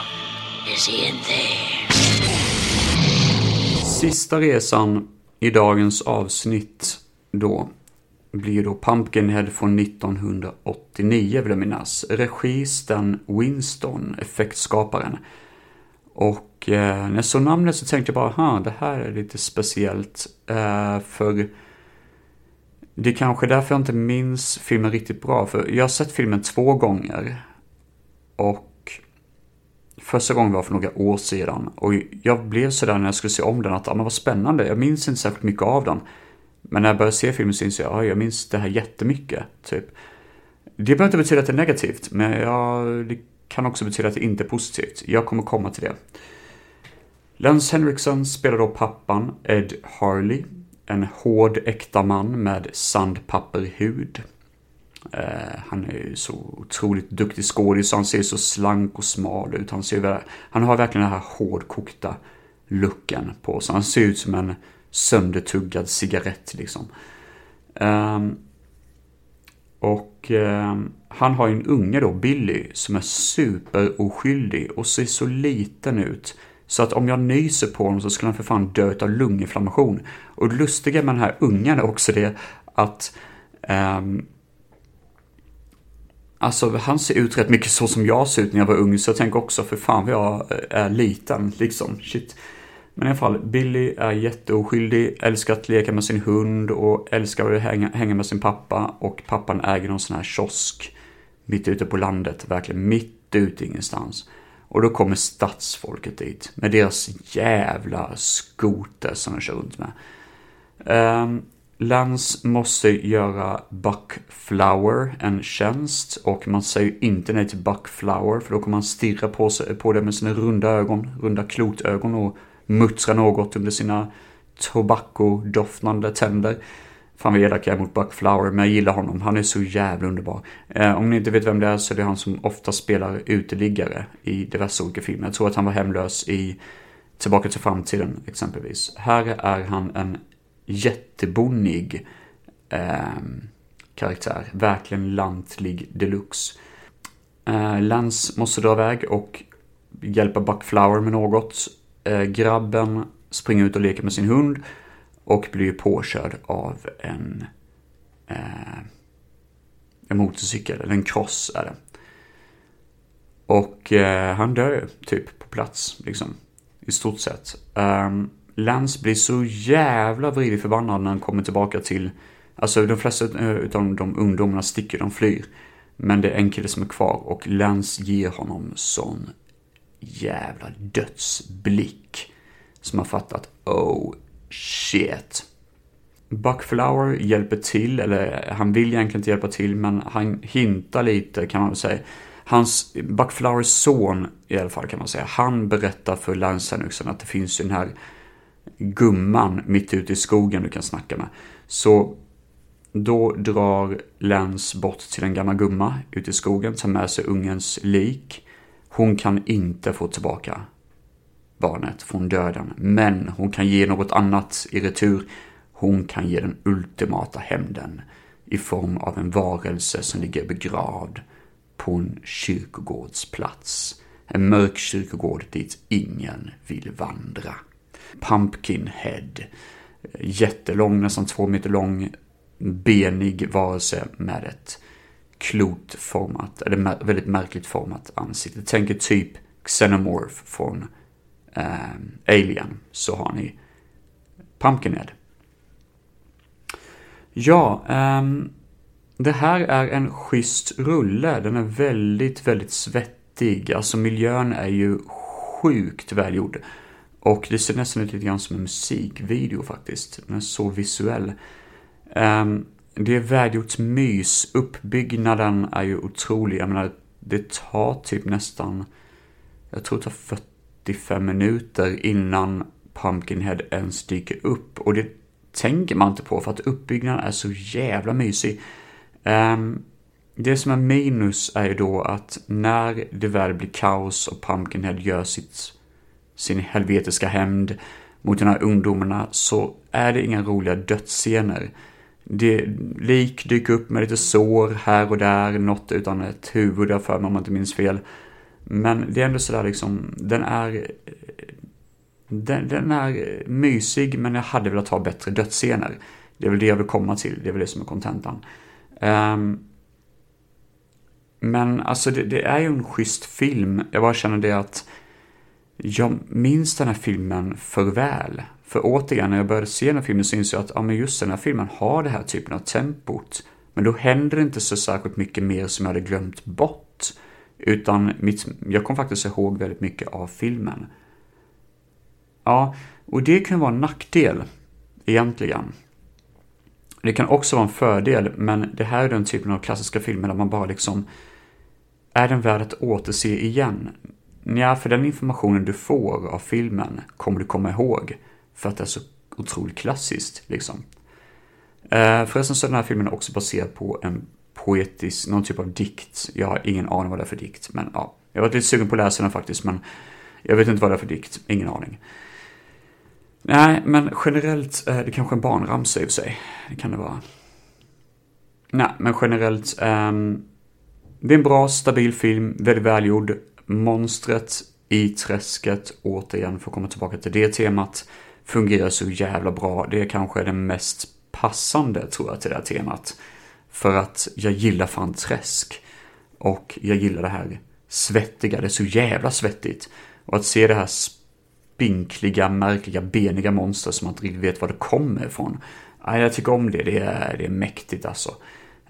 is in there. Sista resan i dagens avsnitt då blir då Pumpkinhead från 1989 vill jag minnas. Regi Stan Winston, effektskaparen. Och eh, när jag såg namnet så tänkte jag bara, ha, det här är lite speciellt. Eh, för det är kanske därför jag inte minns filmen riktigt bra. För jag har sett filmen två gånger. Och Första gången var för några år sedan och jag blev sådär när jag skulle se om den att, ja men vad spännande, jag minns inte särskilt mycket av den. Men när jag började se filmen så insåg jag, ja jag minns det här jättemycket, typ. Det behöver inte betyda att det är negativt, men jag, det kan också betyda att det inte är positivt. Jag kommer komma till det. Lance Henriksen spelar då pappan Ed Harley, en hård äkta man med sandpapperhud. Eh, han är ju så otroligt duktig skådis, han ser så slank och smal ut. Han, ser, han har verkligen den här hårdkokta looken på sig. Han ser ut som en söndertuggad cigarett liksom. Um, och um, han har ju en unge då, Billy, som är superoskyldig och ser så liten ut. Så att om jag nyser på honom så skulle han för fan dö av lunginflammation. Och det lustiga med den här ungen är också det att um, Alltså han ser ut rätt mycket så som jag ser ut när jag var ung, så jag tänker också för fan vad jag eh, är liten, liksom. Shit. Men i alla fall, Billy är jätteoskyldig, älskar att leka med sin hund och älskar att hänga, hänga med sin pappa. Och pappan äger någon sån här kiosk mitt ute på landet, verkligen mitt ute ingenstans. Och då kommer stadsfolket dit med deras jävla skoter som de kör runt med. Um, Lance måste göra Buckflower en tjänst och man säger inte nej till Buckflower för då kommer han stirra på, sig, på det med sina runda ögon, runda klotögon och muttra något under sina tobakodoftande tänder. Fan vad elak jag är mot Buckflower, men jag gillar honom. Han är så jävla underbar. Eh, om ni inte vet vem det är så är det han som ofta spelar uteliggare i diverse olika filmer. Jag tror att han var hemlös i Tillbaka till framtiden exempelvis. Här är han en jättebonnig eh, karaktär. Verkligen lantlig deluxe. Eh, Lance måste dra iväg och hjälpa Buckflower med något. Eh, grabben springer ut och leker med sin hund och blir påkörd av en, eh, en motorcykel, eller en cross är det. Och eh, han dör typ på plats, liksom. I stort sett. Um, Lance blir så jävla vridig förbannad när han kommer tillbaka till... Alltså de flesta eh, av de ungdomarna sticker, de flyr. Men det är en kille som är kvar och Lance ger honom sån jävla dödsblick. Som har fattat, oh shit. Buckflower hjälper till, eller han vill egentligen inte hjälpa till, men han hintar lite kan man väl säga. Hans, Buckflowers son i alla fall kan man säga, han berättar för Lance Henriksen att det finns ju den här gumman mitt ute i skogen du kan snacka med. Så då drar Lance bort till en gammal gumma ute i skogen, tar med sig ungens lik. Hon kan inte få tillbaka barnet från döden, men hon kan ge något annat i retur. Hon kan ge den ultimata hämnden i form av en varelse som ligger begravd på en kyrkogårdsplats. En mörk kyrkogård dit ingen vill vandra. Pumpkinhead. Jättelång, nästan två meter lång, benig varelse med ett klotformat, eller väldigt märkligt format ansikte. Tänk er typ Xenomorph från eh, Alien, så har ni Pumpkinhead. Ja, ehm, det här är en schysst rulle. Den är väldigt, väldigt svettig. Alltså miljön är ju sjukt välgjord. Och det ser nästan ut lite grann som en musikvideo faktiskt. Den är så visuell. Um, det är välgjort mys. Uppbyggnaden är ju otrolig. Jag menar, det tar typ nästan, jag tror det tar 45 minuter innan Pumpkinhead ens dyker upp. Och det tänker man inte på för att uppbyggnaden är så jävla mysig. Um, det som är minus är ju då att när det väl blir kaos och Pumpkinhead gör sitt, sin helvetiska hämnd mot de här ungdomarna så är det inga roliga dödsscener. Det, lik dyker upp med lite sår här och där, något utan ett huvud där för mig om jag inte minns fel. Men det är ändå sådär liksom, den är... Den, den är mysig men jag hade velat ha bättre dödsscener. Det är väl det jag vill komma till, det är väl det som är kontentan. Um, men alltså det, det, är ju en schysst film. Jag bara känner det att jag minns den här filmen för väl. För återigen, när jag började se den här filmen så insåg jag att ja, men just den här filmen har det här typen av tempot. Men då händer det inte så särskilt mycket mer som jag hade glömt bort. Utan mitt, jag kom faktiskt ihåg väldigt mycket av filmen. Ja, och det kan vara en nackdel egentligen. Det kan också vara en fördel, men det här är den typen av klassiska filmer där man bara liksom... Är den värd att återse igen? Ja, för den informationen du får av filmen kommer du komma ihåg. För att det är så otroligt klassiskt, liksom. Eh, förresten så är den här filmen också baserad på en poetisk, någon typ av dikt. Jag har ingen aning vad det är för dikt, men ja. Jag var lite sugen på att läsa den faktiskt, men jag vet inte vad det är för dikt. Ingen aning. Nej, men generellt är det kanske en barnramsa i och för sig. Det kan det vara. Nej, men generellt. Um, det är en bra, stabil film, väldigt välgjord. Monstret i träsket, återigen, för att komma tillbaka till det temat, fungerar så jävla bra. Det är kanske det mest passande, tror jag, till det här temat. För att jag gillar fan träsk. Och jag gillar det här svettiga, det är så jävla svettigt. Och att se det här spinkliga, märkliga, beniga monster som man inte riktigt vet var det kommer ifrån. Ja, jag tycker om det, det är, det är mäktigt alltså.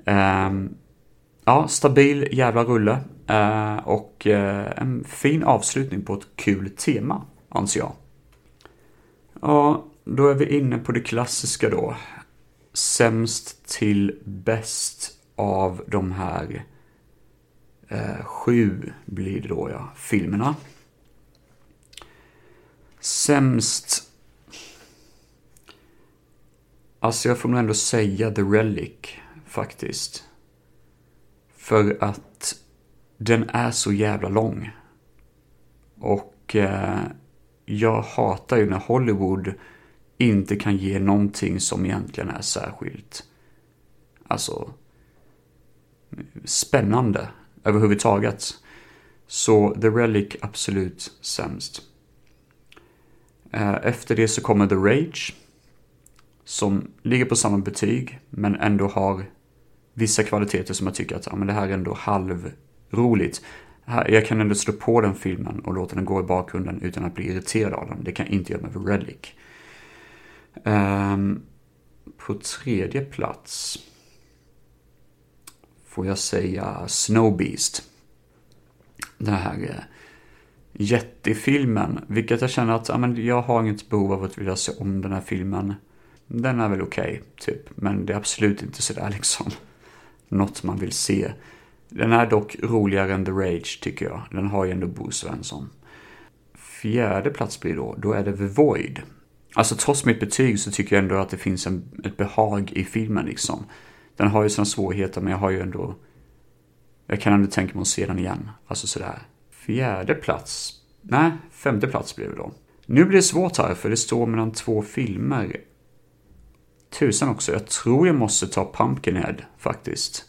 Um, ja, stabil jävla rulle. Eh, och eh, en fin avslutning på ett kul tema, anser jag. Ja, då är vi inne på det klassiska då. Sämst till bäst av de här eh, sju blir det då ja, filmerna. Sämst Alltså jag får nog ändå säga The Relic, faktiskt. För att den är så jävla lång. Och eh, jag hatar ju när Hollywood inte kan ge någonting som egentligen är särskilt, alltså, spännande överhuvudtaget. Så The Relic absolut sämst. Eh, efter det så kommer The Rage som ligger på samma betyg men ändå har vissa kvaliteter som jag tycker att ja, men det här är ändå halv Roligt. Jag kan ändå slå på den filmen och låta den gå i bakgrunden utan att bli irriterad av den. Det kan jag inte göra med Relic. Um, på tredje plats får jag säga Snowbeast. Den här eh, jättefilmen, vilket jag känner att amen, jag har inget behov av att vilja se om den här filmen den är väl okej, okay, typ. Men det är absolut inte sådär liksom [laughs] något man vill se. Den är dock roligare än The Rage tycker jag. Den har ju ändå Bo Svensson. Fjärde plats blir då, då är det The Void. Alltså trots mitt betyg så tycker jag ändå att det finns en, ett behag i filmen liksom. Den har ju sina svårigheter men jag har ju ändå... Jag kan ändå tänka mig att se den igen. Alltså sådär. Fjärde plats? Nej, femte plats blir det då. Nu blir det svårt här för det står mellan två filmer tusan också, jag tror jag måste ta Pumpkinhead faktiskt.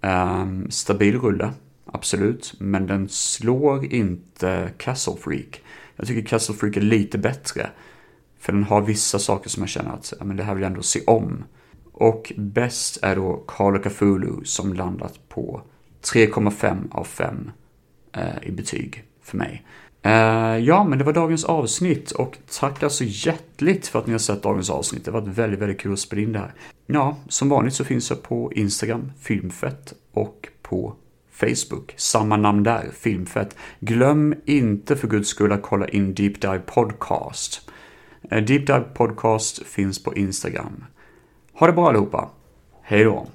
Um, stabil rulle, absolut, men den slår inte Castle Freak. Jag tycker Castle Freak är lite bättre. För den har vissa saker som jag känner att ja, men det här vill jag ändå se om. Och bäst är då Carlo Cthulhu som landat på 3,5 av 5 eh, i betyg för mig. Uh, ja, men det var dagens avsnitt och tackar så hjärtligt för att ni har sett dagens avsnitt. Det var väldigt, väldigt kul att spela in det här. Ja, som vanligt så finns jag på Instagram, Filmfett, och på Facebook. Samma namn där, Filmfett. Glöm inte för guds skull att kolla in Deep Dive Podcast. Uh, Deep Dive Podcast finns på Instagram. Ha det bra allihopa. Hej då.